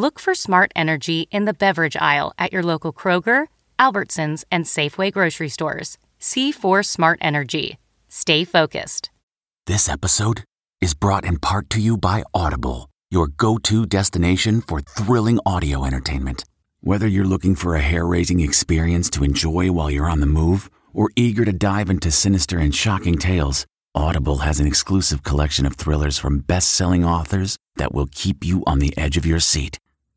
Look for Smart Energy in the beverage aisle at your local Kroger, Albertsons, and Safeway grocery stores. C4 Smart Energy. Stay focused. This episode is brought in part to you by Audible, your go to destination for thrilling audio entertainment. Whether you're looking for a hair raising experience to enjoy while you're on the move or eager to dive into sinister and shocking tales, Audible has an exclusive collection of thrillers from best selling authors that will keep you on the edge of your seat.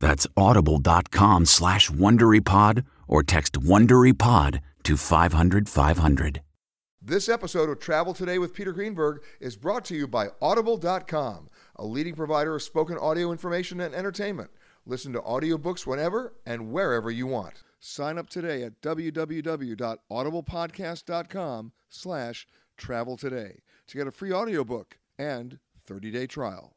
That's audible.com slash WonderyPod or text WonderyPod to 500 500. This episode of Travel Today with Peter Greenberg is brought to you by Audible.com, a leading provider of spoken audio information and entertainment. Listen to audiobooks whenever and wherever you want. Sign up today at www.audiblepodcast.com slash travel today to get a free audiobook and 30-day trial.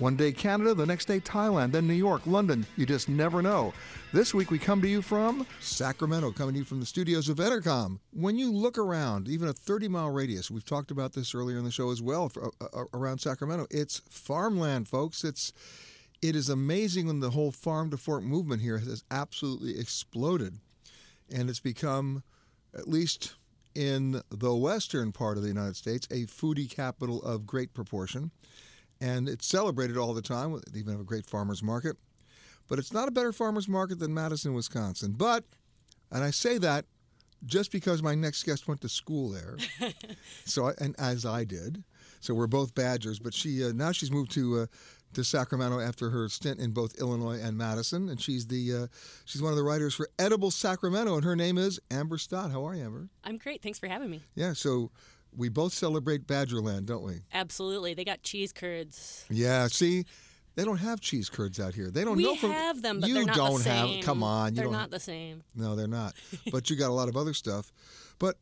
One day Canada, the next day Thailand, then New York, London. You just never know. This week we come to you from Sacramento, coming to you from the studios of Entercom. When you look around, even a 30 mile radius, we've talked about this earlier in the show as well, for, uh, uh, around Sacramento, it's farmland, folks. It's it is amazing when the whole farm to fork movement here has absolutely exploded. and it's become, at least in the western part of the United States, a foodie capital of great proportion. And it's celebrated all the time. They even have a great farmers market. But it's not a better farmers market than Madison, Wisconsin. But, and I say that just because my next guest went to school there. so, I, and as I did. So we're both Badgers. But she uh, now she's moved to uh, to Sacramento after her stint in both Illinois and Madison, and she's the uh, she's one of the writers for Edible Sacramento, and her name is Amber Stott. How are you, Amber? I'm great. Thanks for having me. Yeah. So we both celebrate Badgerland, don't we? Absolutely. They got cheese curds. Yeah. See. They don't have cheese curds out here. They don't we know from have them, but you they're not don't the same. have. Come on, you they're don't not the same. No, they're not. but you got a lot of other stuff. But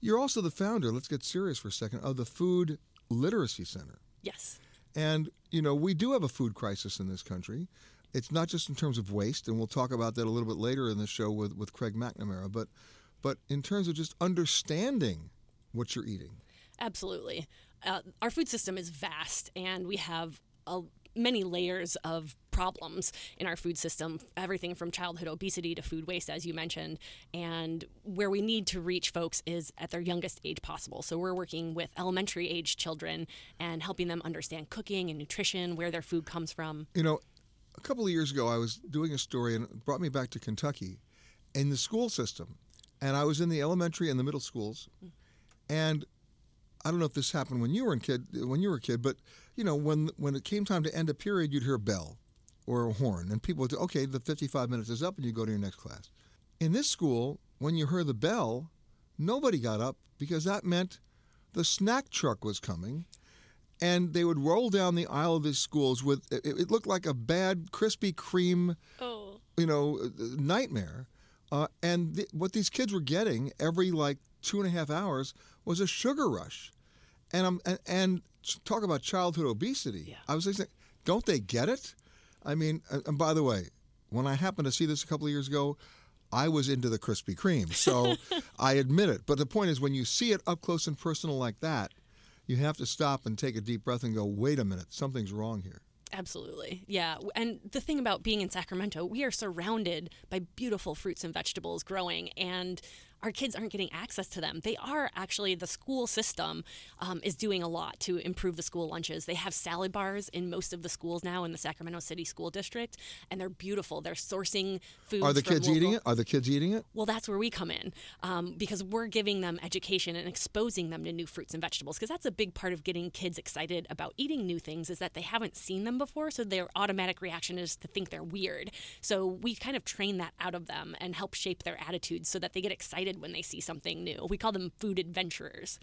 you're also the founder. Let's get serious for a second of the Food Literacy Center. Yes. And, you know, we do have a food crisis in this country. It's not just in terms of waste, and we'll talk about that a little bit later in the show with, with Craig McNamara, but, but in terms of just understanding what you're eating. Absolutely. Uh, our food system is vast, and we have a, many layers of problems in our food system everything from childhood obesity to food waste as you mentioned and where we need to reach folks is at their youngest age possible so we're working with elementary age children and helping them understand cooking and nutrition where their food comes from You know, a couple of years ago, I was doing a story and it brought me back to Kentucky in the school system. And I was in the elementary and the middle schools. And I don't know if this happened when you were a kid, when you were a kid, but you know, when when it came time to end a period, you'd hear a bell or a horn, and people would say, "Okay, the 55 minutes is up," and you go to your next class. In this school, when you heard the bell, nobody got up because that meant the snack truck was coming, and they would roll down the aisle of these schools with it, it looked like a bad Krispy Kreme, oh. you know, nightmare. Uh, and th- what these kids were getting every like two and a half hours was a sugar rush, and I'm and, and talk about childhood obesity. Yeah. I was like, don't they get it? I mean, and and by the way, when I happened to see this a couple of years ago, I was into the Krispy Kreme, so I admit it. But the point is, when you see it up close and personal like that, you have to stop and take a deep breath and go, wait a minute, something's wrong here. Absolutely. Yeah. And the thing about being in Sacramento, we are surrounded by beautiful fruits and vegetables growing, and our kids aren't getting access to them. They are actually, the school system um, is doing a lot to improve the school lunches. They have salad bars in most of the schools now in the Sacramento City School District, and they're beautiful. They're sourcing food. Are the kids eating it? Are the kids eating it? Well, that's where we come in um, because we're giving them education and exposing them to new fruits and vegetables because that's a big part of getting kids excited about eating new things is that they haven't seen them before, so their automatic reaction is to think they're weird. So we kind of train that out of them and help shape their attitudes so that they get excited when they see something new. We call them food adventurers.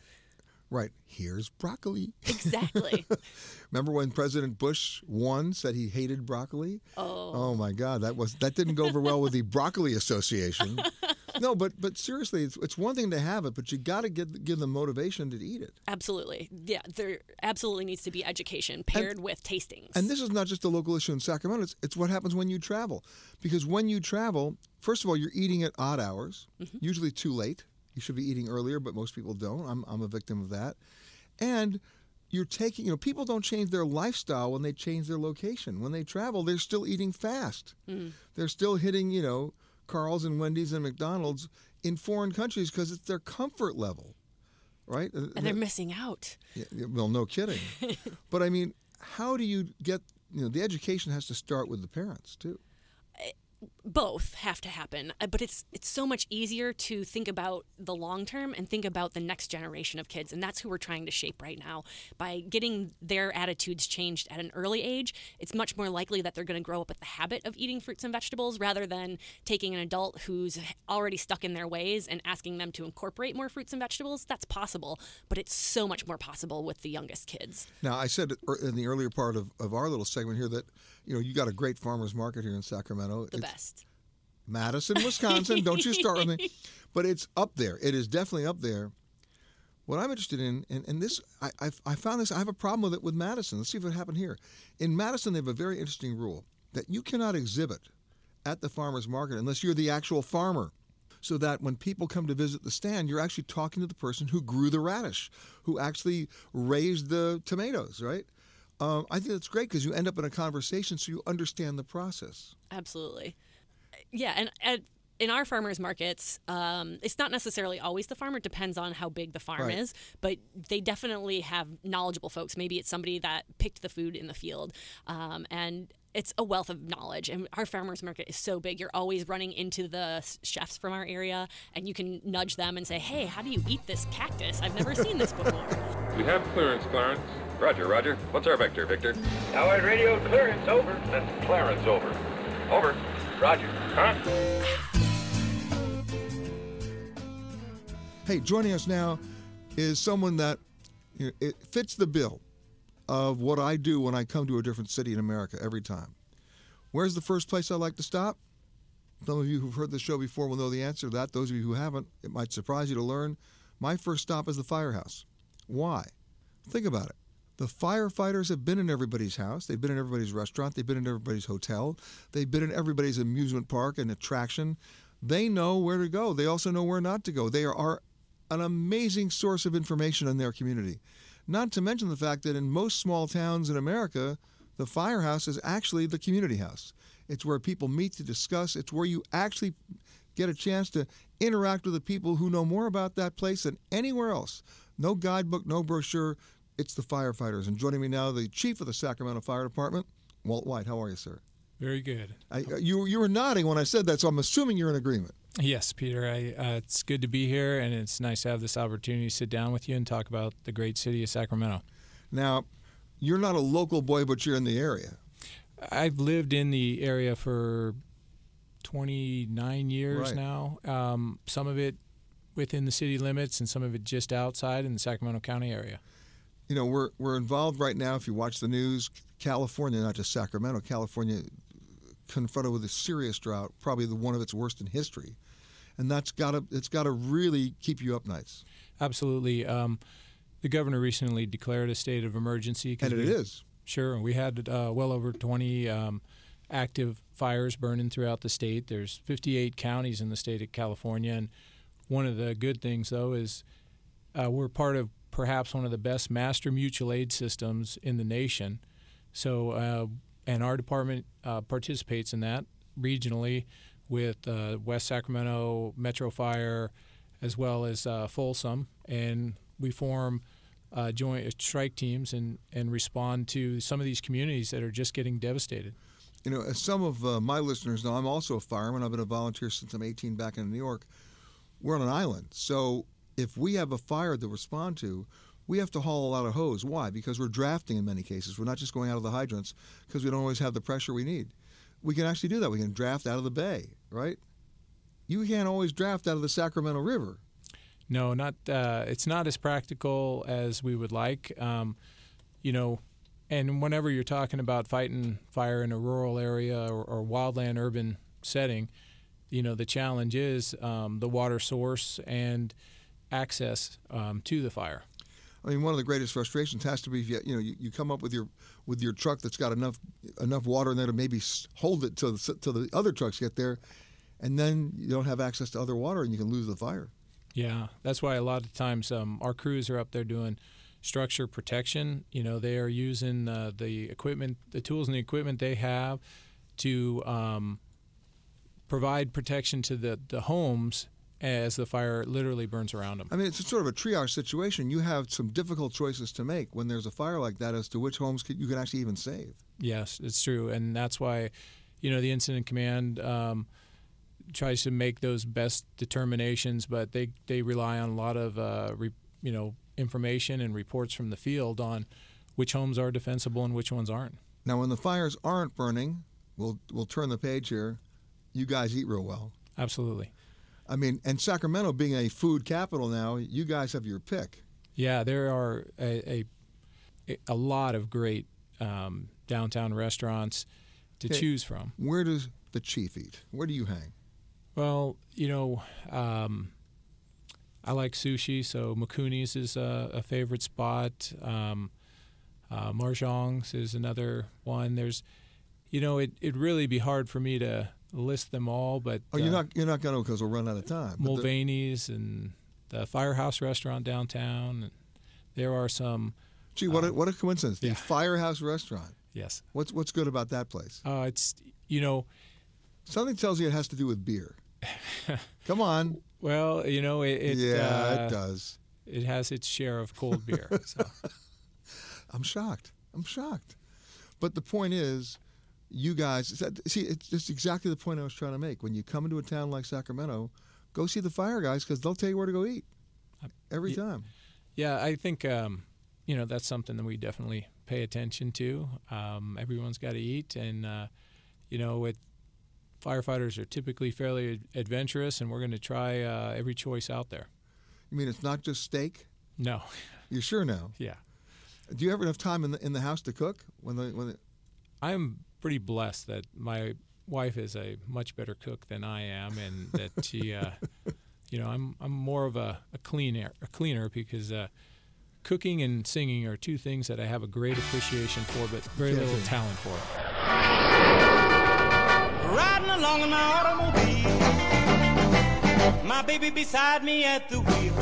Right. Here's broccoli. Exactly. Remember when President Bush won, said he hated broccoli? Oh. Oh my God, that was that didn't go over well with the Broccoli Association. no, but but seriously, it's, it's one thing to have it, but you got to give give them motivation to eat it. Absolutely. Yeah, there absolutely needs to be education paired with tastings. And this is not just a local issue in Sacramento. It's, it's what happens when you travel. Because when you travel, first of all, you're eating at odd hours, usually too late. You should be eating earlier, but most people don't. I'm, I'm a victim of that. And you're taking, you know, people don't change their lifestyle when they change their location. When they travel, they're still eating fast. Mm. They're still hitting, you know, Carl's and Wendy's and McDonald's in foreign countries because it's their comfort level, right? Uh, and they're missing out. yeah, yeah, well, no kidding. but I mean, how do you get, you know, the education has to start with the parents too. Both have to happen uh, but it's it's so much easier to think about the long term and think about the next generation of kids and that's who we're trying to shape right now. By getting their attitudes changed at an early age it's much more likely that they're going to grow up with the habit of eating fruits and vegetables rather than taking an adult who's already stuck in their ways and asking them to incorporate more fruits and vegetables. That's possible but it's so much more possible with the youngest kids. Now, I said in the earlier part of, of our little segment here that, you know, you got a great farmer's market here in Sacramento. the It's best Madison, Wisconsin. Don't you start with me. But it's up there. It is definitely up there. What I'm interested in, and, and this, I, I, I found this, I have a problem with it with Madison. Let's see if it happened here. In Madison, they have a very interesting rule that you cannot exhibit at the farmer's market unless you're the actual farmer. So that when people come to visit the stand, you're actually talking to the person who grew the radish, who actually raised the tomatoes, right? Um, I think that's great because you end up in a conversation so you understand the process. Absolutely. Yeah, and at in our farmers markets, um, it's not necessarily always the farmer. It depends on how big the farm Right. is, but they definitely have knowledgeable folks. Maybe it's somebody that picked the food in the field, um, and it's a wealth of knowledge. And our farmers market is so big; you're always running into the chefs from our area, and you can nudge them and say, "Hey, how do you eat this cactus? I've never seen this before." We have clearance, Clarence. Roger, Roger. What's our vector, Victor? Howard radio clearance, over. That's Clarence, over. Over. Roger. Huh? Hey, joining us now is someone that you know, it fits the bill of what I do when I come to a different city in America every time. Where's the first place I like to stop? Some of you who've heard the show before will know the answer to that. Those of you who haven't, it might surprise you to learn. My first stop is the firehouse. Why? Think about it. The firefighters have been in everybody's house. They've been in everybody's restaurant. They've been in everybody's hotel. They've been in everybody's amusement park and attraction. They know where to go. They also know where not to go. They are an amazing source of information in their community. Not to mention the fact that in most small towns in America, the firehouse is actually the community house. It's where people meet to discuss. It's where you actually get a chance to interact with the people who know more about that place than anywhere else. No guidebook, no brochure. It's the firefighters. And joining me now, the chief of the Sacramento Fire Department, Walt White. How are you, sir? Very good. I, uh, you, you were nodding when I said that, so I'm assuming you're in agreement. Yes, Peter. I, uh, it's good to be here, and it's nice to have this opportunity to sit down with you and talk about the great city of Sacramento. Now, you're not a local boy, but you're in the area. I've lived in the area for 29 years Right. now. Um, some of it within the city limits, and some of it just outside in the Sacramento County area. You know, we're we're involved right now. If you watch the news, California, not just Sacramento, California, confronted with a serious drought, probably the one of its worst in history, and that's got to it's got to really keep you up nights. Absolutely. Um, the governor recently declared a state of emergency. And it we- is. Sure. We had uh, well over 20 um, active fires burning throughout the state. There's 58 counties in the state of California. And one of the good things, though, is uh, we're part of perhaps one of the best master mutual aid systems in the nation. So, uh, and our department uh, participates in that regionally with uh, West Sacramento Metro Fire as well as uh, Folsom. And we form uh, joint strike teams and, and respond to some of these communities that are just getting devastated. You know, as some of uh, my listeners know, I'm also a fireman. I've been a volunteer since I'm 18 back in New York. We're on an island, so if we have a fire to respond to, we have to haul a lot of hose. Why? Because we're drafting in many cases. We're not just going out of the hydrants because we don't always have the pressure we need. We can actually do that. We can draft out of the bay, right? You can't always draft out of the Sacramento River. No, not. Uh, it's not as practical as we would like. Um, you know, and whenever you're talking about fighting fire in a rural area or, or wildland urban setting, you know the challenge is um, the water source and access um, to the fire. I mean, one of the greatest frustrations has to be if you, you know you, you come up with your with your truck that's got enough enough water in there to maybe hold it till the, till the other trucks get there, and then you don't have access to other water and you can lose the fire. Yeah, that's why a lot of times um, our crews are up there doing structure protection. You know, they are using uh, the equipment, the tools and the equipment they have to um, provide protection to the, the homes as the fire literally burns around them. I mean, it's sort of a triage situation. You have some difficult choices to make when there's a fire like that as to which homes could, you can actually even save. Yes, it's true, and that's why, you know, the incident command um, tries to make those best determinations, but they they rely on a lot of uh, re, you know information and reports from the field on which homes are defensible and which ones aren't. Now, when the fires aren't burning, we'll we'll turn the page here. You guys eat real well. Absolutely. I mean, and Sacramento being a food capital now, you guys have your pick. Yeah, there are a a, a lot of great um, downtown restaurants to Okay, choose from. Where does the chief eat? Where do you hang? Well, you know, um, I like sushi, so Mikuni's is a, a favorite spot. Um, uh, Mahjong's is another one. There's, you know, it it'd really be hard for me to list them all, but Oh, you're uh, not you're not going to because we'll run out of time. Mulvaney's and the Firehouse Restaurant downtown. And there are some. Gee, what a, what a coincidence! The yeah. Firehouse Restaurant. Yes. What's what's good about that place? Uh, it's you know, Something tells you it has to do with beer. Come on. Well, you know, it. it yeah, uh, it does. It has its share of cold beer. So. I'm shocked. I'm shocked. But the point is, you guys see, it's just exactly the point I was trying to make. When you come into a town like Sacramento, go see the fire guys because they'll tell you where to go eat every yeah, time. Yeah, I think um, you know that's something that we definitely pay attention to. Um, everyone's got to eat, and uh, you know, with firefighters are typically fairly adventurous, and we're going to try uh, every choice out there. You mean it's not just steak? No. You're sure now? Yeah. Do you ever have time in the in the house to cook when the when? The... I'm pretty blessed that my wife is a much better cook than I am, and that she, uh, you know, I'm I'm more of a, a cleaner a cleaner because uh, cooking and singing are two things that I have a great appreciation for, but very Yeah, little too. talent for. Riding along in my automobile, my baby beside me at the wheel,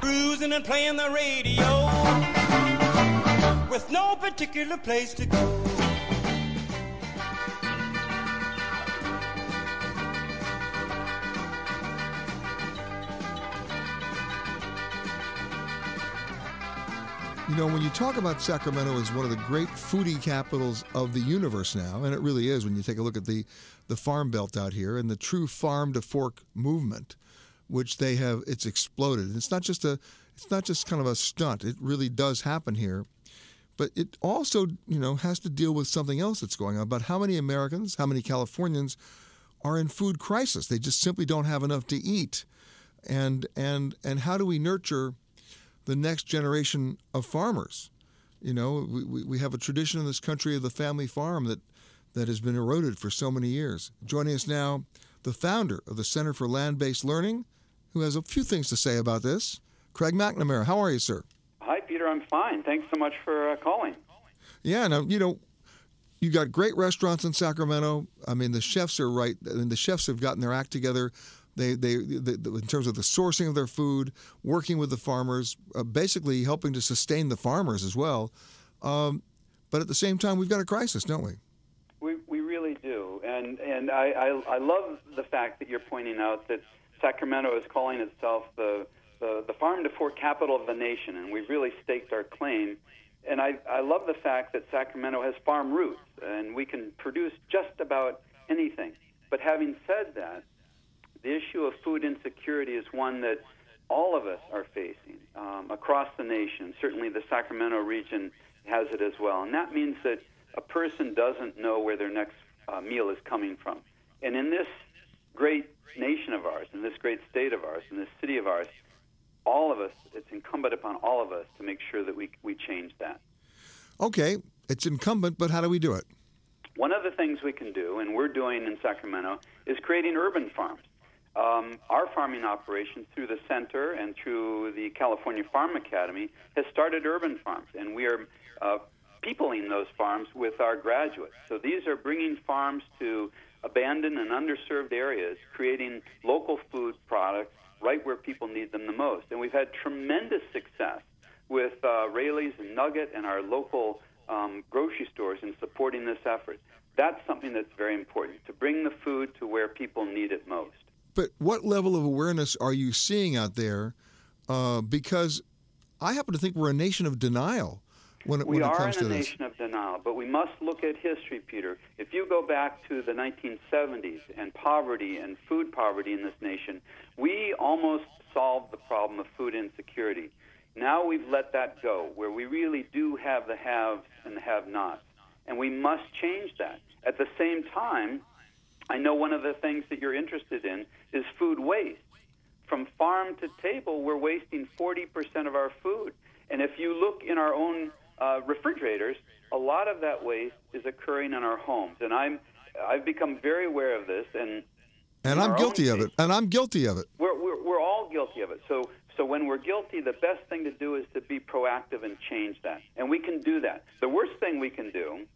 cruising and playing the radio, with no particular place to go. You know, when you talk about Sacramento as one of the great foodie capitals of the universe now, and it really is when you take a look at the, the farm belt out here and the true farm to fork movement, which they have, it's exploded. It's not just a, it's not just kind of a stunt. It really does happen here. But it also, you know, has to deal with something else that's going on about how many Americans, how many Californians are in food crisis. They just simply don't have enough to eat. And and and how do we nurture the next generation of farmers. You know, we, we, have a tradition in this country of the family farm that, that has been eroded for so many years. Joining us now, the founder of the Center for Land Based Learning, who has a few things to say about this. Craig McNamara, how are you, sir? Hi, Peter. I'm fine. Thanks so much for uh, calling. Yeah, now, you know, you got great restaurants in Sacramento. I mean, the chefs are right. I mean, the chefs have gotten their act together. They, they, they, in terms of the sourcing of their food, working with the farmers, uh, basically helping to sustain the farmers as well. Um, but at the same time, we've got a crisis, don't we? We, we really do. And, and I, I, I love the fact that you're pointing out that Sacramento is calling itself the, the, the farm to fork capital of the nation, and we've really staked our claim. And I, I love the fact that Sacramento has farm roots, and we can produce just about anything. But having said that, the issue of food insecurity is one that all of us are facing um, across the nation. Certainly, the Sacramento region has it as well. And that means that a person doesn't know where their next uh, meal is coming from. And in this great nation of ours, in this great state of ours, in this city of ours, all of us, it's incumbent upon all of us to make sure that we, we change that. Okay, it's incumbent, but how do we do it? One of the things we can do, and we're doing in Sacramento, is creating urban farms. Um, our farming operation through the center and through the California Farm Academy has started urban farms, and we are uh, peopling those farms with our graduates. So these are bringing farms to abandoned and underserved areas, creating local food products right where people need them the most. And we've had tremendous success with uh, Raley's and Nugget and our local um, grocery stores in supporting this effort. That's something that's very important to bring the food to where people need it most. But what level of awareness are you seeing out there? Uh, because I happen to think we're a nation of denial when it, we when it are comes to a nation of denial, but we must look at history, Peter. If you go back to the 1970s and poverty and food poverty in this nation, we almost solved the problem of food insecurity. Now we've let that go, where we really do have the haves and the have-nots, and we must change that. At the same time, I know one of the things that you're interested in is food waste. From farm to table, we're wasting 40% of our food. And if you look in our own uh, refrigerators, a lot of that waste is occurring in our homes. And I'm, I've become very aware of this. And And I'm guilty of it. And I'm guilty of it. we're, we're, we're all guilty of it. So, so when we're guilty, the best thing to do is to be proactive and change that. And we can do that. The worst thing we can do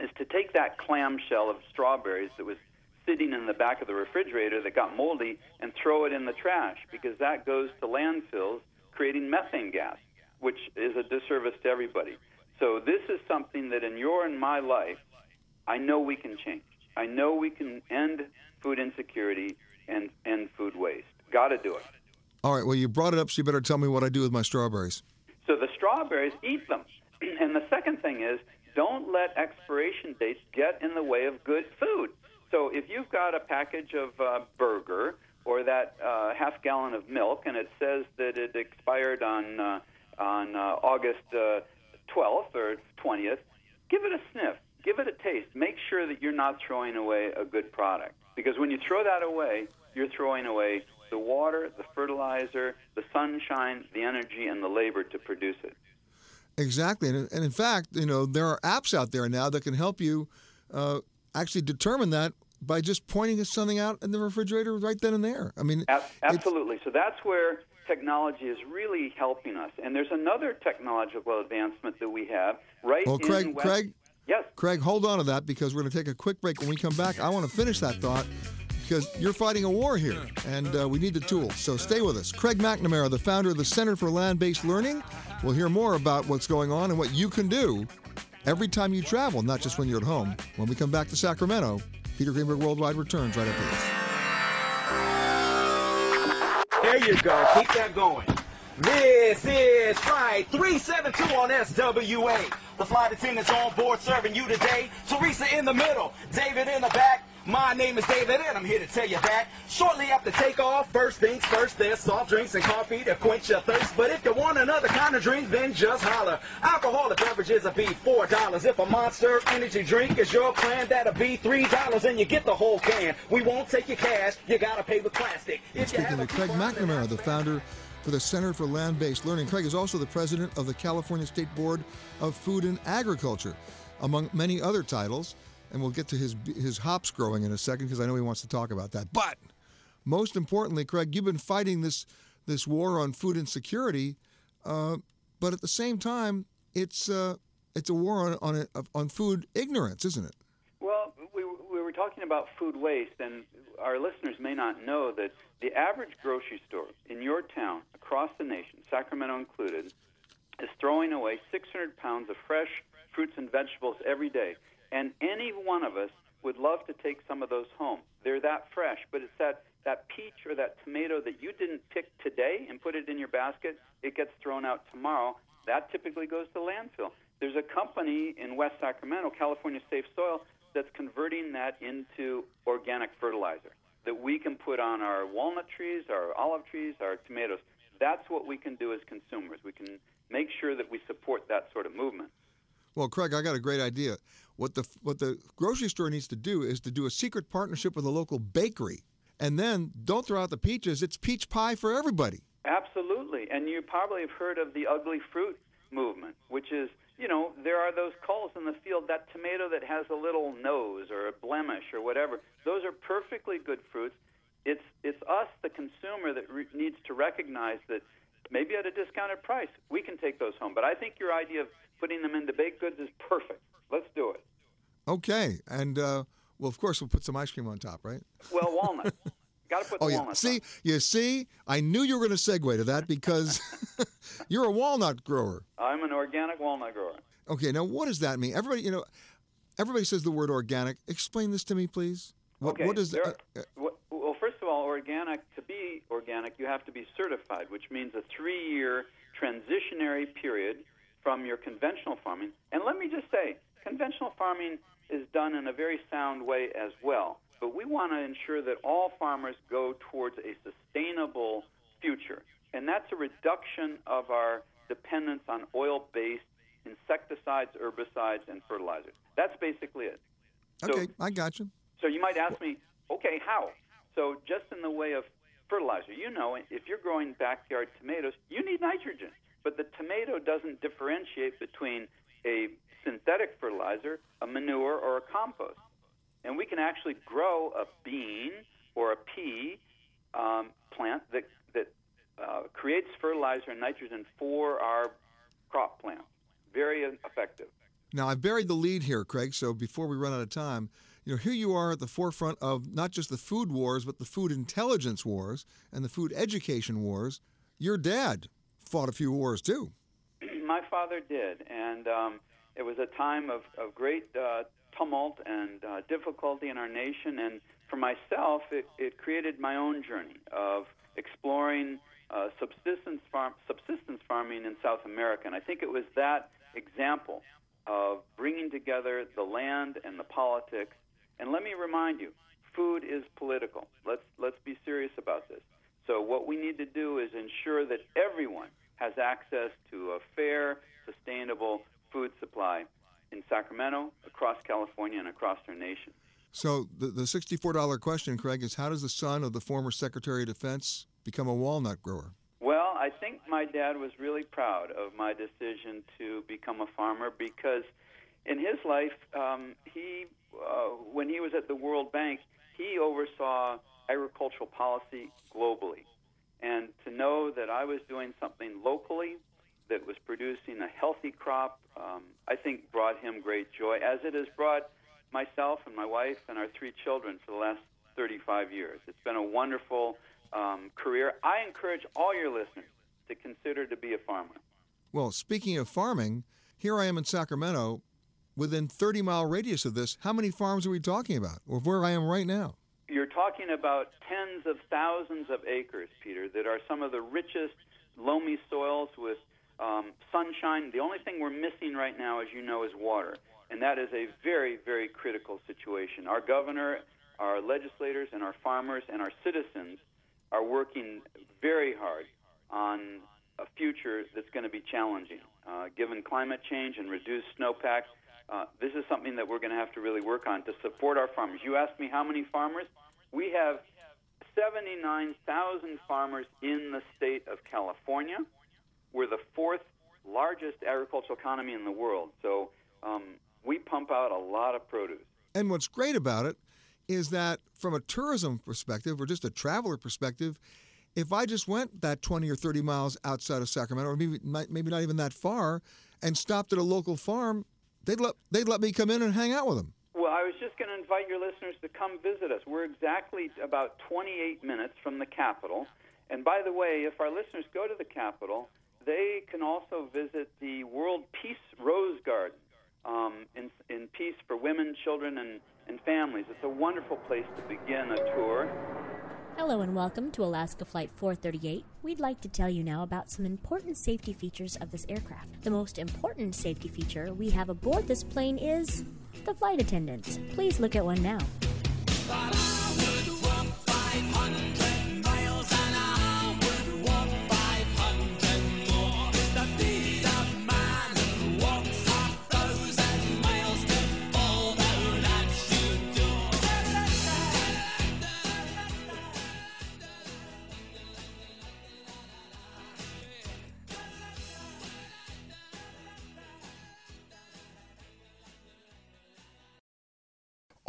is to take that clamshell of strawberries that was sitting in the back of the refrigerator that got moldy and throw it in the trash because that goes to landfills creating methane gas, which is a disservice to everybody. So this is something that in your and my life, I know we can change. I know we can end food insecurity and and food waste. Got to do it. All right. Well, you brought it up, so you better tell me what I do with my strawberries. So the strawberries, eat them. And the second thing is, don't let expiration dates get in the way of good food. So if you've got a package of uh, burger or that uh, half gallon of milk, and it says that it expired on uh, on uh, August uh, 12th or 20th, give it a sniff, give it a taste. Make sure that you're not throwing away a good product because when you throw that away, you're throwing away the water, the fertilizer, the sunshine, the energy, and the labor to produce it. Exactly, and, in fact, you know there are apps out there now that can help you uh, actually determine that by just pointing us something out in the refrigerator right then and there. I mean, A- absolutely. So that's where technology is really helping us. And there's another technological advancement that we have right Well, in Craig, West- Craig, Yes. Craig, hold on to that because we're going to take a quick break. When we come back, I want to finish that thought because you're fighting a war here, and uh, we need the tools. So stay with us. Craig McNamara, the founder of the Center for Land-Based Learning, will hear more about what's going on and what you can do every time you travel, not just when you're at home. When we come back to Sacramento, Peter Greenberg Worldwide returns right after this. There you go. Keep that going. This is Flight 372 on SWA. The flight attendants on board serving you today. Teresa in the middle, David in the back. My name is David and I'm here to tell you that shortly after takeoff, first things first, there's soft drinks and coffee to quench your thirst. But if you want another kind of drink, then just holler. Alcoholic beverages will be four dollars. If a monster energy drink is your plan, that'll be three dollars and you get the whole can. We won't take your cash, you gotta pay with plastic. And speaking to Craig McNamara, the founder for the Center for Land-Based Learning. Craig is also the president of the California State Board of Food and Agriculture, among many other titles. And we'll get to his his hops growing in a second because I know he wants to talk about that. But most importantly, Craig, you've been fighting this this war on food insecurity, uh, but at the same time, it's uh, it's a war on on, on food ignorance, isn't it? Well, we, we were talking about food waste, and our listeners may not know that the average grocery store in your town, across the nation, Sacramento included, is throwing away 600 pounds of fresh fruits and vegetables every day. And any one of us would love to take some of those home. They're that fresh, but it's that, that peach or that tomato that you didn't pick today and put it in your basket, it gets thrown out tomorrow. That typically goes to landfill. There's a company in West Sacramento, California Safe Soil, that's converting that into organic fertilizer that we can put on our walnut trees, our olive trees, our tomatoes. That's what we can do as consumers. We can make sure that we support that sort of movement. Well, Craig, I got a great idea. What the what the grocery store needs to do is to do a secret partnership with a local bakery, and then don't throw out the peaches. It's peach pie for everybody. Absolutely, and you probably have heard of the ugly fruit movement, which is you know there are those culls in the field. That tomato that has a little nose or a blemish or whatever. Those are perfectly good fruits. It's it's us, the consumer, that re- needs to recognize that maybe at a discounted price we can take those home. But I think your idea of putting them into baked goods is perfect. Let's do it. Okay, and uh, well, of course, we'll put some ice cream on top, right? Well, walnuts. Got to put oh yeah. walnuts. See, you see, I knew you were going to segue to that because you're a walnut grower. I'm an organic walnut grower. Okay, now what does that mean? Everybody, you know, everybody says the word organic. Explain this to me, please. What, okay. what is there, uh, uh, well, well, first of all, organic to be organic, you have to be certified, which means a three-year transitionary period from your conventional farming. And let me just say, conventional farming is done in a very sound way as well. But we want to ensure that all farmers go towards a sustainable future. And that's a reduction of our dependence on oil based insecticides, herbicides, and fertilizers. That's basically it. okay, I got you. So you might ask me, okay, how? So just in the way of fertilizer, you know, if you're growing backyard tomatoes, you need nitrogen. But the tomato doesn't differentiate between a synthetic fertilizer, a manure, or a compost. And we can actually grow a bean or a pea um, plant that, that uh, creates fertilizer and nitrogen for our crop plant. Very effective. Now I've buried the lead here, Craig. So before we run out of time, you know, here you are at the forefront of not just the food wars, but the food intelligence wars and the food education wars. Your dad fought a few wars too. My father did, and um, it was a time of, of great uh, tumult and uh, difficulty in our nation. And for myself, it, it created my own journey of exploring uh, subsistence farm, subsistence farming in South America, and I think it was that example of bringing together the land and the politics. And let me remind you, food is political. Let's let's be serious about this. So what we need to do is ensure that everyone has access to a fair, sustainable food supply in Sacramento, across California, and across our nation. So the the sixty-four dollar question, Craig, is how does the son of the former Secretary of Defense become a walnut grower? Well, I think my dad was really proud of my decision to become a farmer because in his life, um, he uh, when he was at the World Bank, he oversaw agricultural policy globally, and to know that I was doing something locally that was producing a healthy crop, um, I think brought him great joy, as it has brought myself and my wife and our three children for the last 35 years. It's been a wonderful um, career. I encourage all your listeners to consider to be a farmer. Well, speaking of farming, here I am in Sacramento. Within 30 mile radius of this, how many farms are we talking about, or where I am right now? Talking about tens of thousands of acres, Peter, that are some of the richest loamy soils with um, sunshine. The only thing we're missing right now, as you know, is water. And that is a very, very critical situation. Our governor, our legislators, and our farmers and our citizens are working very hard on a future that's going to be challenging. Uh, given climate change and reduced snowpack, uh, this is something that we're going to have to really work on to support our farmers. You asked me how many farmers? We have 79,000 farmers in the state of California. We're the fourth largest agricultural economy in the world. So um, we pump out a lot of produce. And what's great about it is that from a tourism perspective or just a traveler perspective, if I just went that 20 or 30 miles outside of Sacramento, or maybe maybe not even that far, and stopped at a local farm, they'd let they'd let me come in and hang out with them. I was just going to invite your listeners to come visit us. We're exactly about 28 minutes from the Capitol. And by the way, if our listeners go to the Capitol, they can also visit the World Peace Rose Garden um, in, in peace for women, children, and, and families. It's a wonderful place to begin a tour. Hello and welcome to Alaska Flight 438. We'd like to tell you now about some important safety features of this aircraft. The most important safety feature we have aboard this plane is the flight attendants. Please look at one now.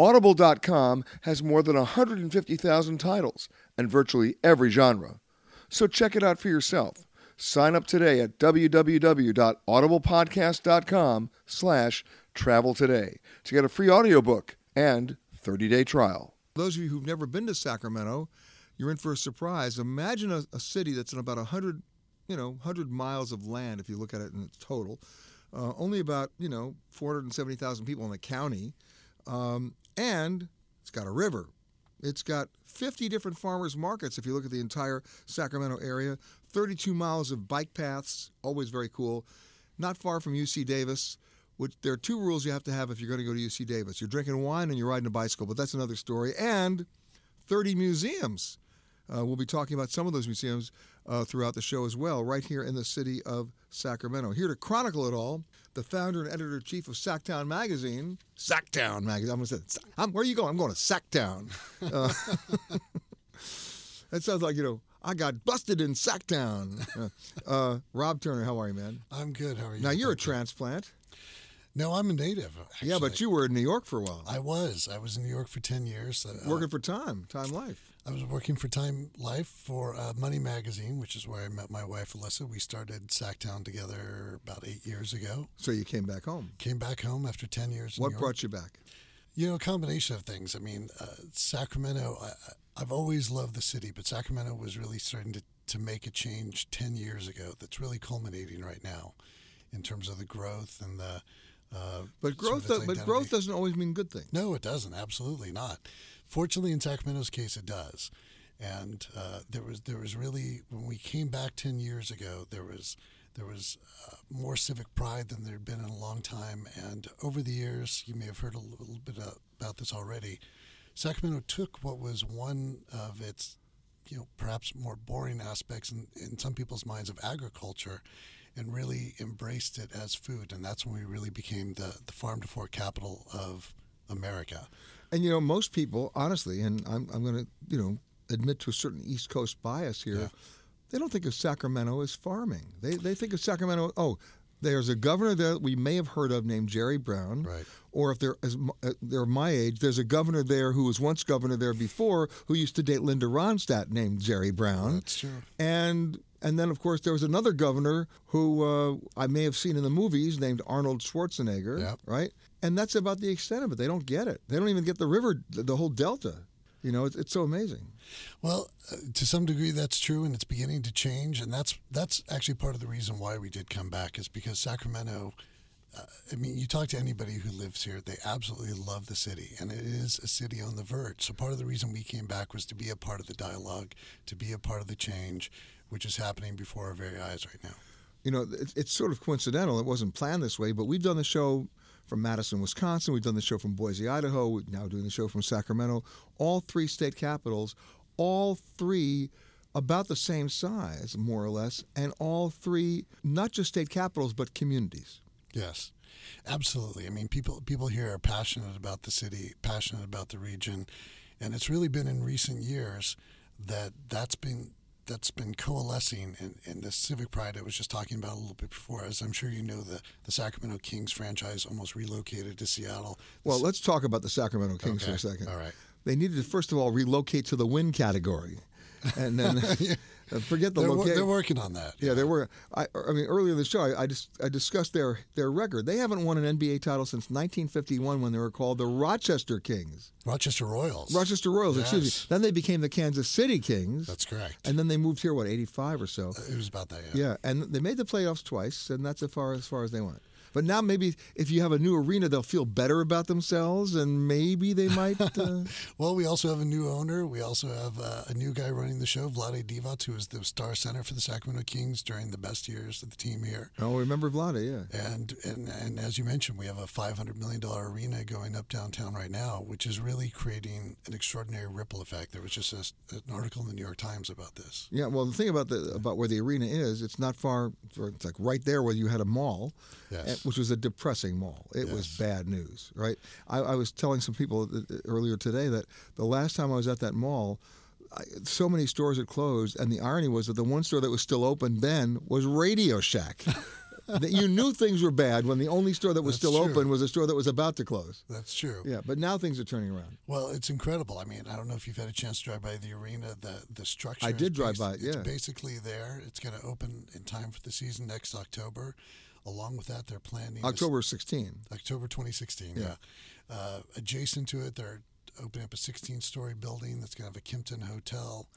Audible.com has more than 150,000 titles and virtually every genre. So check it out for yourself. Sign up today at www.audiblepodcast.com slash travel today to get a free audiobook and 30-day trial. Those of you who've never been to Sacramento, you're in for a surprise. Imagine a, a city that's in about 100, you know, 100 miles of land if you look at it in its total. Uh, only about, you know, 470,000 people in the county. Um, and it's got a river. It's got 50 different farmers markets if you look at the entire Sacramento area, 32 miles of bike paths, always very cool. Not far from UC Davis, which there are two rules you have to have if you're going to go to UC Davis. You're drinking wine and you're riding a bicycle, but that's another story. And 30 museums. Uh, we'll be talking about some of those museums uh, throughout the show as well, right here in the city of Sacramento. Here to chronicle it all, the founder and editor chief of Sactown Magazine. Sactown Magazine. I'm going to say, I'm, where are you going? I'm going to Sactown. Uh, that sounds like, you know, I got busted in Sactown. Uh, uh, Rob Turner, how are you, man? I'm good. How are you? Now, you're a transplant. No, I'm a native. Actually. Yeah, but you were in New York for a while. I was. I was in New York for 10 years. Uh, Working for Time, Time Life. I was working for Time Life for uh, Money Magazine, which is where I met my wife, Alyssa. We started Sactown together about eight years ago. So you came back home? Came back home after 10 years. what brought you back? You know, a combination of things. I mean, uh, Sacramento, I, I've always loved the city, but Sacramento was really starting to, to make a change 10 years ago that's really culminating right now in terms of the growth and the. Uh, but growth, sort of but growth doesn't always mean good things. No, it doesn't. Absolutely not. Fortunately, in Sacramento's case, it does. And uh, there was there was really when we came back ten years ago, there was there was uh, more civic pride than there had been in a long time. And over the years, you may have heard a little bit about this already. Sacramento took what was one of its, you know, perhaps more boring aspects in, in some people's minds of agriculture, and really embraced it as food. And that's when we really became the the farm to fork capital of America. And you know, most people, honestly, and I'm, I'm going to, you know, admit to a certain East Coast bias here. Yeah. They don't think of Sacramento as farming. They they think of Sacramento. Oh, there's a governor there that we may have heard of named Jerry Brown. Right. Or if they're as uh, they're my age, there's a governor there who was once governor there before who used to date Linda Ronstadt named Jerry Brown. That's true. And and then of course there was another governor who uh, I may have seen in the movies named Arnold Schwarzenegger. Yep. Right. And that's about the extent of it. They don't get it. They don't even get the river, the, whole delta. You know, it's, it's so amazing. Well, uh, to some degree, that's true, and it's beginning to change. And that's that's actually part of the reason why we did come back is because Sacramento. Uh, I mean, you talk to anybody who lives here; they absolutely love the city, and it is a city on the verge. So part of the reason we came back was to be a part of the dialogue, to be a part of the change, which is happening before our very eyes right now. You know, it's, it's sort of coincidental. It wasn't planned this way, but we've done the show from Madison, Wisconsin. We've done the show from Boise, Idaho. We're now doing the show from Sacramento. All three state capitals, all three about the same size, more or less, and all three not just state capitals but communities. Yes, absolutely. I mean, people people here are passionate about the city, passionate about the region, and it's really been in recent years that that's been that's been coalescing in, in the civic pride I was just talking about a little bit before. As I'm sure you know, the, the Sacramento Kings franchise almost relocated to Seattle. Well, let's talk about the Sacramento Kings Okay. for a second. All right. They needed to first of all relocate to the win category, and then uh, forget the They're, location. they're working on that. Yeah, they were. I, I mean, earlier in the show, I, I just I discussed their their record. They haven't won an NBA title since 1951 when they were called the Rochester Kings. Rochester Royals. Rochester Royals, excuse me. Then they became the Kansas City Kings. That's correct. And then they moved here, what, 85 or so? It was about that, yeah. Yeah, and they made the playoffs twice, and that's as far as far as they went. But now maybe if you have a new arena, they'll feel better about themselves, and maybe they might. Uh, Well, we also have a new owner. We also have uh, a new guy running the show, Vlade Divac, who is the star center for the Sacramento Kings during the best years of the team here. oh, remember Vlada? Yeah. And, and and as you mentioned, we have a five hundred million dollar arena going up downtown right now, which is really creating an extraordinary ripple effect. There was just a, an article in the New York Times about this. Yeah, well, the thing about the about where the arena is, it's not far. It's like right there where you had a mall, Yes. eh, which was a depressing mall. It was bad news, right? I, I was telling some people earlier today that the last time I was at that mall, I, so many stores had closed, and the irony was that the one store that was still open then was Radio Shack. that you knew things were bad when the only store that was That's still true. open was a store that was about to close. That's true. Yeah, but now things are turning around. Well, it's incredible. I mean, I don't know if you've had a chance to drive by the arena. The the structure. I did drive basi- by it, It's basically there. It's going to open in time for the season next October. Along with that, they're planning October 16. October 2016. Yeah. Yeah. Uh, adjacent to it, they're opening up a 16-story building that's going to have a Kimpton hotel.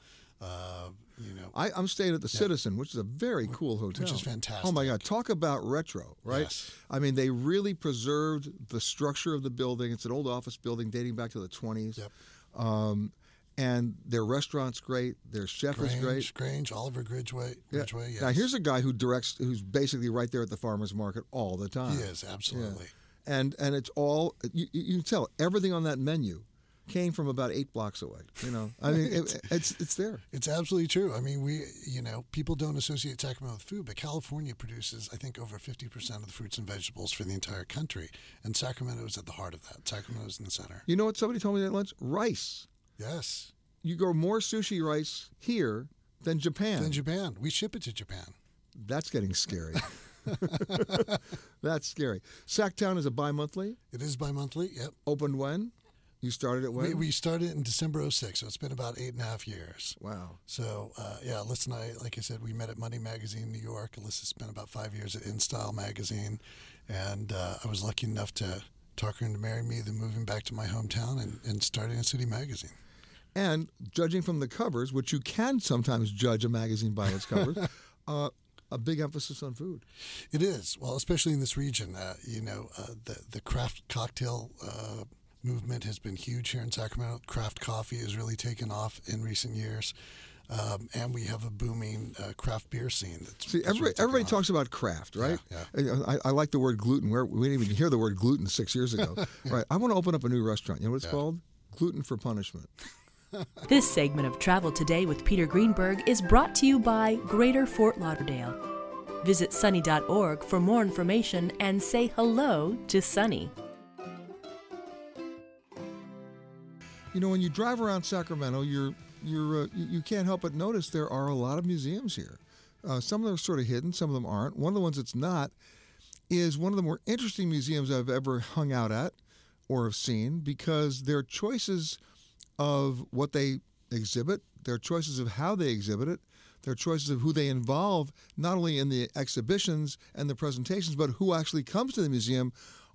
Uh, you know, I, I'm staying at the Yeah. Citizen, which is a very cool hotel. Which is fantastic. Oh my. God! Talk about retro, right? Yes. I mean, they really preserved the structure of the building. It's an old office building dating back to the 20s. Yep. Um, and their restaurant's great. Their chef Grange, is great. Grange, Oliver Ridgeway. Yeah. Yes. Now here's a guy who directs, who's basically right there at the farmers market all the time. He is absolutely. And and it's all you, you can tell everything on that menu came from about eight blocks away. You know, I mean, it, it's it's there. It's absolutely true. I mean, we, you know, people don't associate Sacramento with food, but California produces, I think, over 50% of the fruits and vegetables for the entire country. And Sacramento is at the heart of that. Sacramento is in the center. You know what somebody told me at lunch? Rice. Yes. You grow more sushi rice here than Japan. Than Japan. We ship it to Japan. That's getting scary. That's scary. Sactown is a bi-monthly. It is bi-monthly. Yep. Opened when? You started it when? We, we started in December 06, so it's been about eight and a half years. Wow. So, uh, yeah, Alyssa and I, like I said, we met at Money Magazine, New York. Alyssa spent about five years at InStyle Magazine. And uh, I was lucky enough to talk her into marrying me, then moving back to my hometown and, and starting a city magazine. And judging from the covers, which you can sometimes judge a magazine by its covers, uh, a big emphasis on food. It is well, especially in this region. Uh, you know, uh, the the craft cocktail uh, movement has been huge here in Sacramento. Craft coffee has really taken off in recent years. Um, and we have a booming uh, craft beer scene. That's, See, that's everybody, really everybody talks about craft, right? Yeah, I, I like the word gluten. Where we didn't even hear the word gluten six years ago. right. I want to open up a new restaurant. You know what it's Yeah. called? Gluten for punishment. This segment of Travel Today with Peter Greenberg is brought to you by Greater Fort Lauderdale. Visit sunny.org for more information and say hello to Sunny. You know, when you drive around Sacramento, you're you're uh, you, can't help but notice there are a lot of museums here. Uh, some of them are sort of hidden, some of them aren't. One of the ones that's not is one of the more interesting museums I've ever hung out at or have seen because their choices of what they exhibit, their choices of how they exhibit it, their choices of who they involve, not only in the exhibitions and the presentations, but who actually comes to the museum,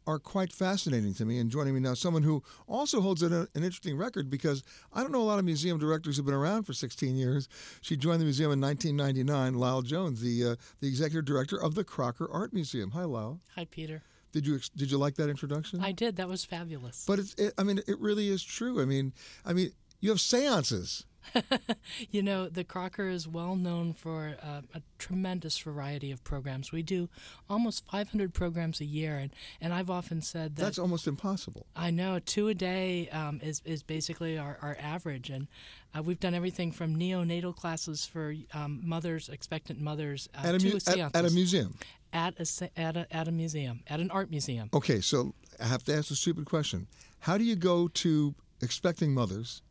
are quite fascinating to me. And joining me now, someone who also holds an, an interesting record because I don't know a lot of museum directors who've been around for 16 years. She joined the museum in 1999. Lial Jones, the uh, the executive director of the Crocker Art Museum. Hi, Lial. Hi, Peter. Did you did you like that introduction? I did. That was fabulous. But it's, it, I mean, it really is true. I mean, I mean, you have seances. you know, the Crocker is well known for uh, a tremendous variety of programs. We do almost 500 programs a year, and, and I've often said that That's almost impossible. I know two a day um, is is basically our, our average, and uh, we've done everything from neonatal classes for um, mothers, expectant mothers, uh, At a to mu- at- at a museum? At a, at a at a museum, at an art museum. Okay, so I have to ask a stupid question. How do you go to expecting mothers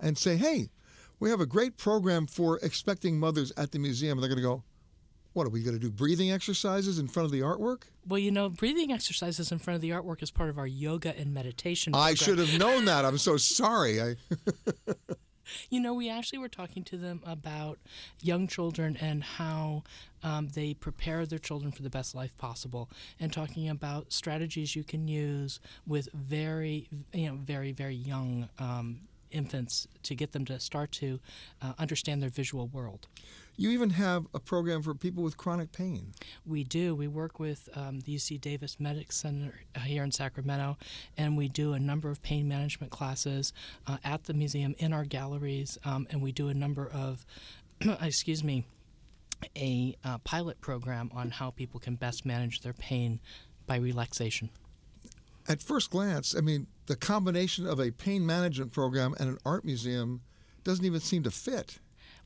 and say, hey, we have a great program for expecting mothers at the museum? And they're going to go, what are we going to do? Breathing exercises in front of the artwork? Well, you know, breathing exercises in front of the artwork is part of our yoga and meditation. I should have known that. I'm so sorry. I, You know, we actually were talking to them about young children and how um, they prepare their children for the best life possible, and talking about strategies you can use with very, you know, very, very young um, infants to get them to start to uh, understand their visual world. You even have a program for people with chronic pain. We do. We work with um, the UC Davis Medic Center here in Sacramento, and we do a number of pain management classes uh, at the museum in our galleries, um, and we do a number of, excuse me, a uh, pilot program on how people can best manage their pain by relaxation. At first glance, I mean, the combination of a pain management program and an art museum doesn't even seem to fit.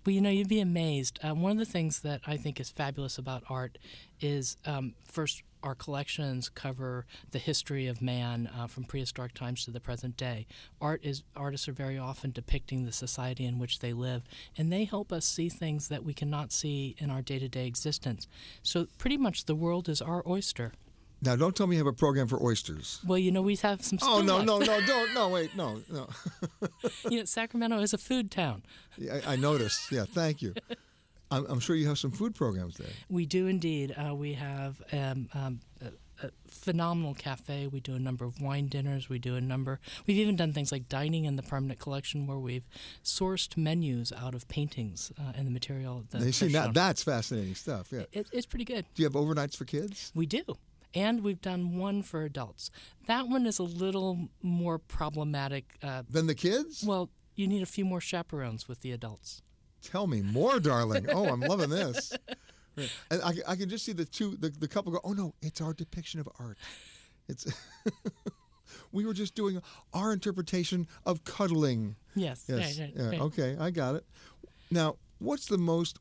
Well, you know, you'd be amazed. Um, one of the things that I think is fabulous about art is um, first, our collections cover the history of man uh, from prehistoric times to the present day. Art is artists are very often depicting the society in which they live, and they help us see things that we cannot see in our day-to-day existence. So, pretty much, the world is our oyster. Now, don't tell me you have a program for oysters. Well, you know, we have some. Oh, no, left. no, no, don't, no, wait, no, no. you know, Sacramento is a food town. Yeah, I, I noticed. Yeah, thank you. I'm, I'm sure you have some food programs there. We do indeed. Uh, we have um, um, a, a phenomenal cafe. We do a number of wine dinners. We do a number. We've even done things like dining in the permanent collection, where we've sourced menus out of paintings uh, and the material. That you see, that, that's fascinating stuff. Yeah. It, it's pretty good. Do you have overnights for kids? We do. And we've done one for adults. That one is a little more problematic. Uh, Than the kids? Well, you need a few more chaperones with the adults. Tell me more, darling. Oh, I'm loving this. And I, I can just see the two, the, the couple go, oh no, it's our depiction of art. It's we were just doing our interpretation of cuddling. Yes. Yes. Right, right, yeah. right. Okay, I got it. Now, what's the most,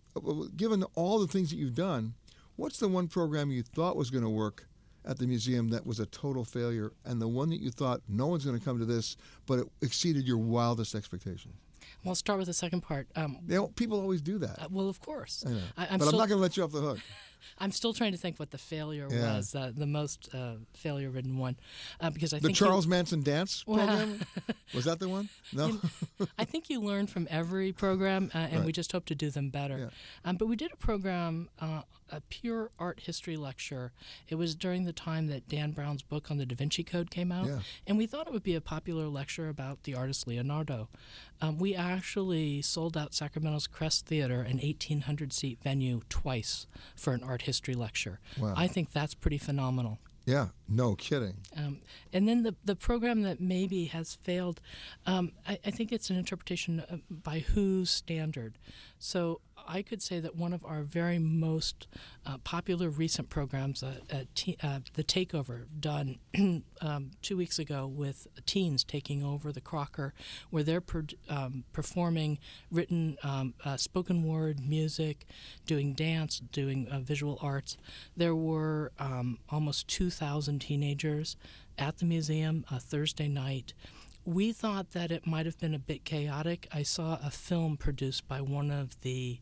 given all the things that you've done, what's the one program you thought was going to work at the museum that was a total failure, and the one that you thought no one's going to come to this, but it exceeded your wildest expectations? Well, I'll start with the second part. Um, They don't- people always do that. uh, well, of course. I know. I, but I'm not going to let you off the hook. I'm still trying to think what the failure Yeah. was, uh, the most uh, failure-ridden one, uh, because I the think Charles you, Manson dance Well- program was that the one? No. I think you learn from every program, uh, and we just hope to do them better. Um, but we did a program, uh, a pure art history lecture. It was during the time that Dan Brown's book on the Da Vinci Code came out, Yeah. and we thought it would be a popular lecture about the artist Leonardo. Um, we actually sold out Sacramento's Crest Theater, an 1,800 seat venue, twice for an art history lecture. Wow. I think that's pretty phenomenal. Yeah, no kidding. Um, and then the the program that maybe has failed, um, I, I, think it's an interpretation by whose standard. So I could say that one of our very most uh, popular recent programs, uh, te- uh, the Takeover, done um, two weeks ago with teens taking over the Crocker, where they're per- um, performing written, um, uh, spoken word, music, doing dance, doing uh, visual arts. There were um, almost 2,000 teenagers at the museum Thursday night we thought that it might have been a bit chaotic. I saw a film produced by one of the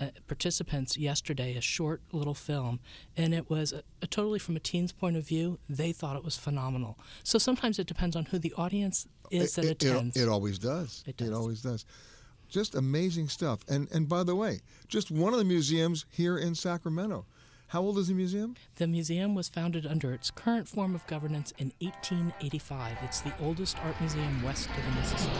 uh, participants yesterday, a short little film, and it was a, a totally from a teen's point of view. They thought it was phenomenal. So sometimes it depends on who the audience is it, that it, attends. It, it always does. It does. It always does. Just amazing stuff. And and by the way, just one of the museums here in Sacramento. How old is the museum? The museum was founded under its current form of governance in 1885. It's the oldest art museum west of the Mississippi.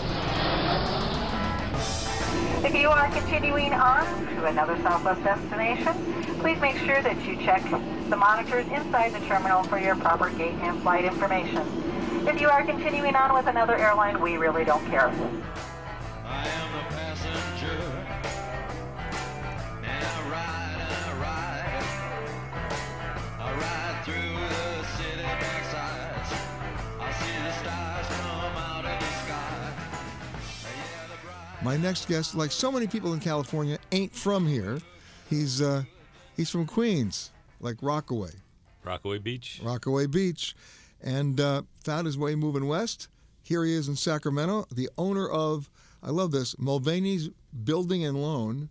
If you are continuing on to another Southwest destination, please make sure that you check the monitors inside the terminal for your proper gate and flight information. If you are continuing on with another airline, we really don't care. My next guest, like so many people in California, ain't from here. He's uh, he's from Queens, like Rockaway. Rockaway Beach. Rockaway Beach, and uh, found his way moving west. Here he is in Sacramento, the owner of I love this Mulvaney's Building and Loan,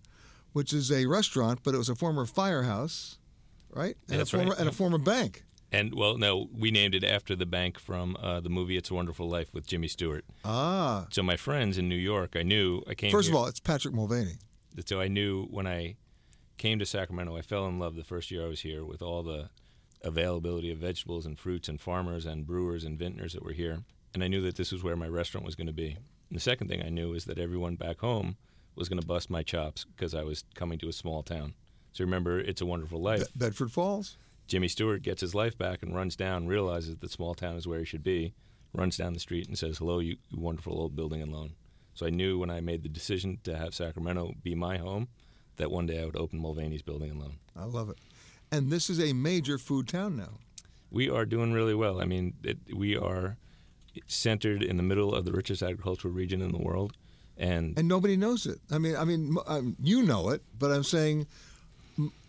which is a restaurant, but it was a former firehouse, right? And That's a former right. and a former bank. And well, no, we named it after the bank from uh, the movie "It's a Wonderful Life" with Jimmy Stewart. Ah. So my friends in New York, I knew I came. First here- of all, it's Patrick Mulvaney. so I knew when I came to Sacramento, I fell in love the first year I was here with all the availability of vegetables and fruits and farmers and brewers and vintners that were here. And I knew that this was where my restaurant was going to be. And the second thing I knew is that everyone back home was going to bust my chops because I was coming to a small town. So remember, It's a Wonderful Life. Bedford Falls. Jimmy Stewart gets his life back and runs down, realizes that small town is where he should be, runs down the street and says, "Hello, you, wonderful old building and loan." So I knew when I made the decision to have Sacramento be my home that one day I would open Mulvaney's Building and Loan. I love it. And this is a major food town now. We are doing really well. I mean, it, we are centered in the middle of the richest agricultural region in the world, and and nobody knows it. I mean, I mean, um, you know it, but I'm saying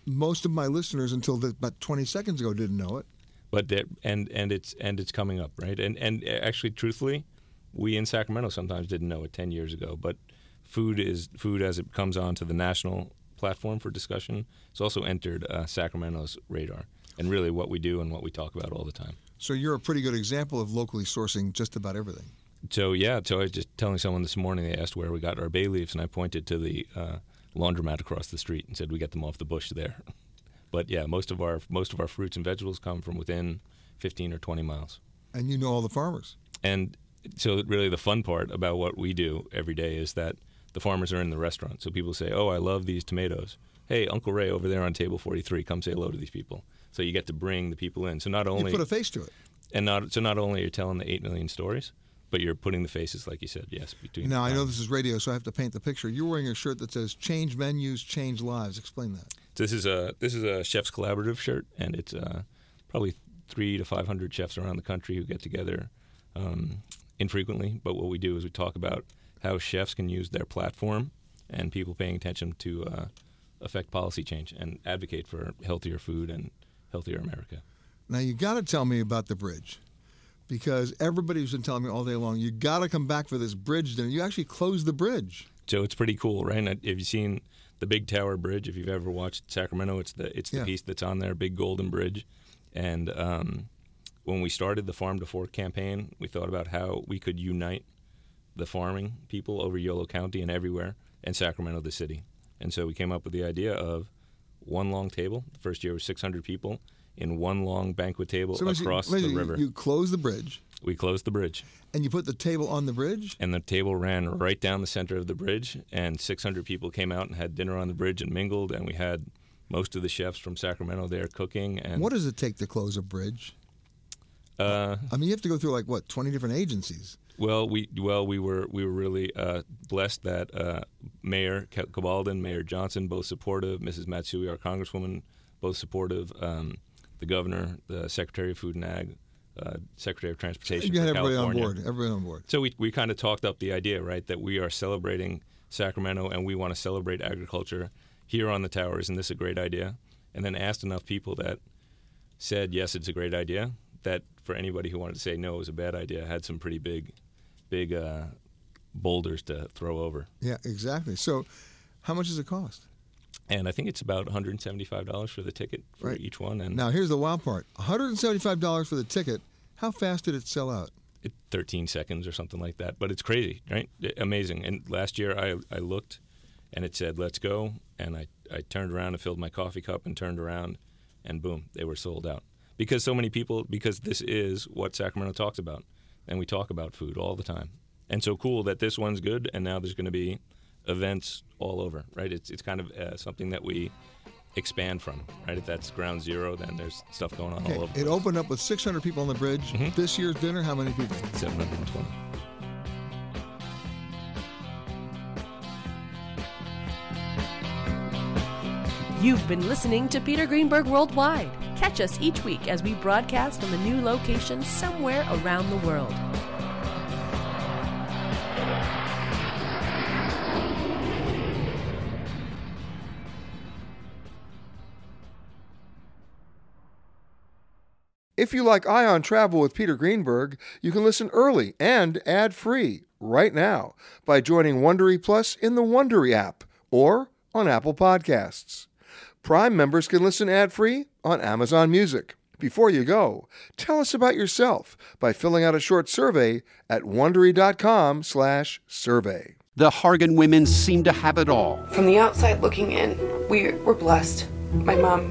most of my listeners until the, about 20 seconds ago didn't know it. but that and and it's and it's coming up right and and actually truthfully we in sacramento sometimes didn't know it 10 years ago but food is food as it comes onto the national platform for discussion it's also entered uh, sacramento's radar and really what we do and what we talk about all the time So you're a pretty good example of locally sourcing just about everything. so yeah so i was just telling someone this morning they asked where we got our bay leaves and i pointed to the uh, laundromat across the street and said we get them off the bush there but yeah most of our most of our fruits and vegetables come from within 15 or 20 miles And you know all the farmers. And so, really, the fun part about what we do every day is that the farmers are in the restaurant. So people say, "Oh, I love these tomatoes." Hey, Uncle Ray over there on table 43, come say hello to these people. So you get to bring the people in. So not only you put a face to it. and not so not only are you telling the eight million stories, but you're putting the faces, like you said, yes, between. Now I know this is radio, so I have to paint the picture. You're wearing a shirt that says "Change menus, change lives." Explain that. This is a this is a chefs collaborative shirt, and it's uh, probably three to five hundred chefs around the country who get together um, infrequently. But what we do is we talk about how chefs can use their platform and people paying attention to uh, affect policy change and advocate for healthier food and healthier America. Now you got to tell me about the bridge, because everybody's been telling me all day long. You got to come back for this bridge dinner. You actually closed the bridge. So it's pretty cool, right? And Have you seen the Big Tower Bridge? If you've ever watched Sacramento, it's the it's the Yeah. piece that's on there, big golden bridge. And um, when we started the Farm to Fork campaign, we thought about how we could unite the farming people over Yolo County and everywhere, and Sacramento, the city. And so we came up with the idea of one long table. The first year was 600 people in one long banquet table So across basically the river. You closed the bridge, we closed the bridge. and you put the table on the bridge. And the table ran right down the center of the bridge, and 600 people came out and had dinner on the bridge and mingled. And we had most of the chefs from Sacramento there cooking. And What does it take to close a bridge? Uh, I mean, you have to go through like what, 20 different agencies. Well, we well we were we were really uh, blessed that uh, Mayor Cabaldon, Mayor Johnson, both supportive. Mrs. Matsui, our Congresswoman, both supportive. Um, the Governor, the Secretary of Food and Ag, uh, Secretary of Transportation. You had everybody California. on board. Everybody on board. So we we kind of talked up the idea, right, that we are celebrating Sacramento and we want to celebrate agriculture here on the tower. Isn't this a great idea? And then asked enough people that said yes, it's a great idea. That for anybody who wanted to say no, it was a bad idea, had some pretty big, big uh, boulders to throw over. Yeah, exactly. So, how much does it cost? And I think it's about $175 for the ticket for Right. each one. And Now, here's the wild part $175 for the ticket. How fast did it sell out? it, 13 seconds or something like that. But it's crazy, right? Amazing. And last year I, I looked and it said, let's go. And I, I turned around and filled my coffee cup and turned around and boom, they were sold out. Because so many people, because this is what Sacramento talks about. And we talk about food all the time. And so cool that this one's good and now there's going to be events all over, right? It's, it's kind of uh, something that we expand from, right? If that's ground zero, then there's stuff going on Okay, all over. it opened up with 600 people on the bridge. Mm-hmm. This year's dinner, how many people? 720. You've been listening to Peter Greenberg Worldwide. Catch us each week as we broadcast from a new location somewhere around the world. If you like Ion Travel with Peter Greenberg, you can listen early and ad-free right now by joining Wondery Plus in the Wondery app or on Apple Podcasts. Prime members can listen ad-free on Amazon Music. Before you go, tell us about yourself by filling out a short survey at wondery.com/survey. The Hargan women seem to have it all. From the outside looking in, we were blessed. My mom